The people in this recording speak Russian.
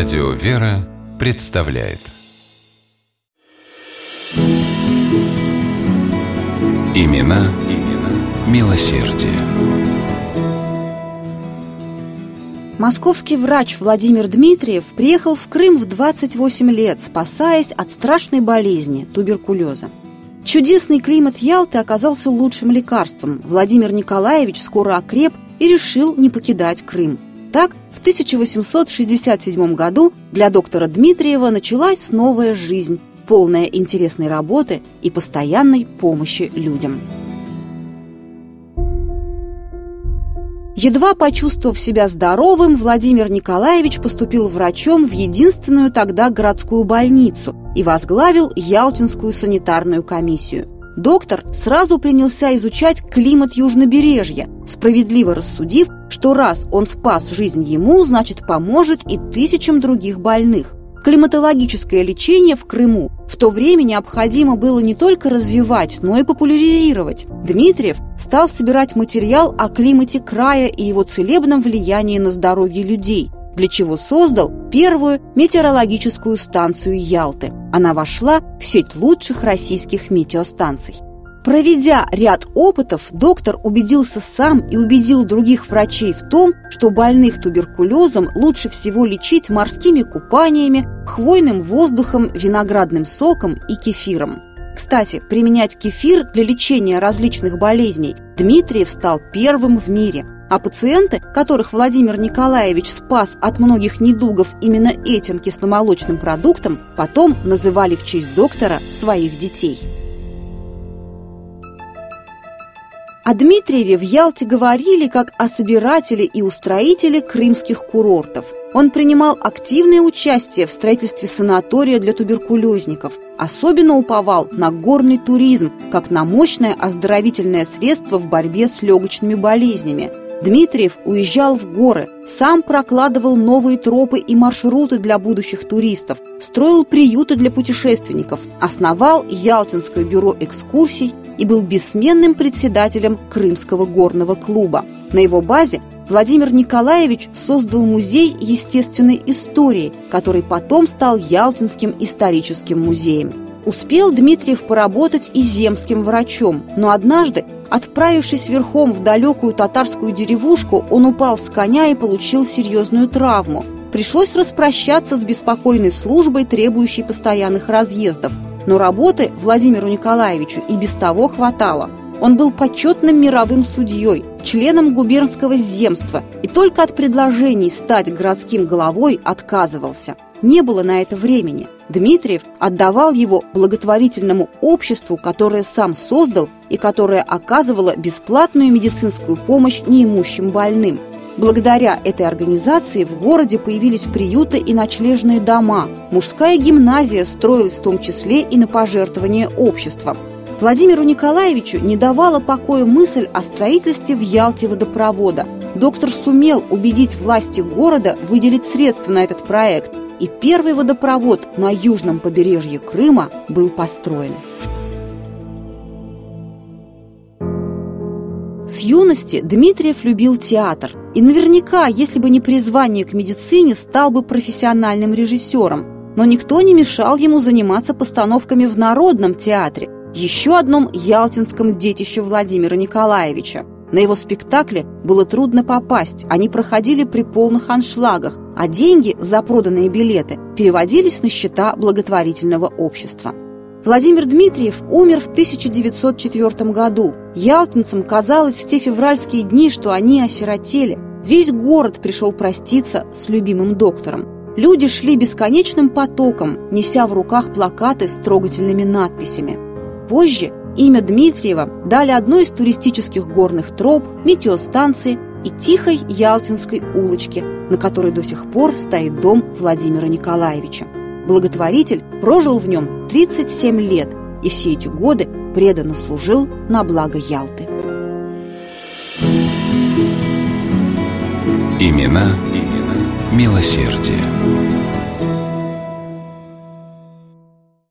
Радио «Вера» представляет Имена, имена милосердие. Московский врач Владимир Дмитриев приехал в Крым в 28 лет, спасаясь от страшной болезни – туберкулеза. Чудесный климат Ялты оказался лучшим лекарством. Владимир Николаевич скоро окреп и решил не покидать Крым. Так, в 1867 году для доктора Дмитриева началась новая жизнь, полная интересной работы и постоянной помощи людям. Едва почувствовав себя здоровым, Владимир Николаевич поступил врачом в единственную тогда городскую больницу и возглавил Ялтинскую санитарную комиссию. Доктор сразу принялся изучать климат южнобережья, справедливо рассудив, что раз он спас жизнь ему, значит поможет и тысячам других больных. Климатологическое лечение в Крыму в то время необходимо было не только развивать, но и популяризировать. Дмитриев стал собирать материал о климате края и его целебном влиянии на здоровье людей, для чего создал первую метеорологическую станцию Ялты. Она вошла в сеть лучших российских метеостанций. Проведя ряд опытов, доктор убедился сам и убедил других врачей в том, что больных туберкулезом лучше всего лечить морскими купаниями, хвойным воздухом, виноградным соком и кефиром. Кстати, применять кефир для лечения различных болезней Дмитриев стал первым в мире. А пациенты, которых Владимир Николаевич спас от многих недугов именно этим кисломолочным продуктом, потом называли в честь доктора своих детей. О Дмитриеве в Ялте говорили как о собирателе и устроителе крымских курортов. Он принимал активное участие в строительстве санатория для туберкулезников. Особенно уповал на горный туризм, как на мощное оздоровительное средство в борьбе с легочными болезнями. Дмитриев уезжал в горы, сам прокладывал новые тропы и маршруты для будущих туристов, строил приюты для путешественников, основал Ялтинское бюро экскурсий, и был бессменным председателем Крымского горного клуба. На его базе Владимир Николаевич создал музей естественной истории, который потом стал Ялтинским историческим музеем. Успел Дмитриев поработать и земским врачом, но однажды, отправившись верхом в далекую татарскую деревушку, он упал с коня и получил серьезную травму. Пришлось распрощаться с беспокойной службой, требующей постоянных разъездов – но работы Владимиру Николаевичу и без того хватало. Он был почетным мировым судьей, членом губернского земства и только от предложений стать городским головой отказывался. Не было на это времени. Дмитриев отдавал его благотворительному обществу, которое сам создал и которое оказывало бесплатную медицинскую помощь неимущим больным – Благодаря этой организации в городе появились приюты и ночлежные дома. Мужская гимназия строилась в том числе и на пожертвование обществом. Владимиру Николаевичу не давала покоя мысль о строительстве в Ялте водопровода. Доктор сумел убедить власти города выделить средства на этот проект, и первый водопровод на южном побережье Крыма был построен. С юности Дмитриев любил театр. И наверняка, если бы не призвание к медицине, стал бы профессиональным режиссером. Но никто не мешал ему заниматься постановками в Народном театре, еще одном ялтинском детище Владимира Николаевича. На его спектакле было трудно попасть, они проходили при полных аншлагах, а деньги за проданные билеты переводились на счета благотворительного общества. Владимир Дмитриев умер в 1904 году. Ялтинцам казалось в те февральские дни, что они осиротели. Весь город пришел проститься с любимым доктором. Люди шли бесконечным потоком, неся в руках плакаты с трогательными надписями. Позже имя Дмитриева дали одной из туристических горных троп, метеостанции и тихой Ялтинской улочке, на которой до сих пор стоит дом Владимира Николаевича. Благотворитель прожил в нем 37 лет и все эти годы преданно служил на благо Ялты. Имена, имена милосердие.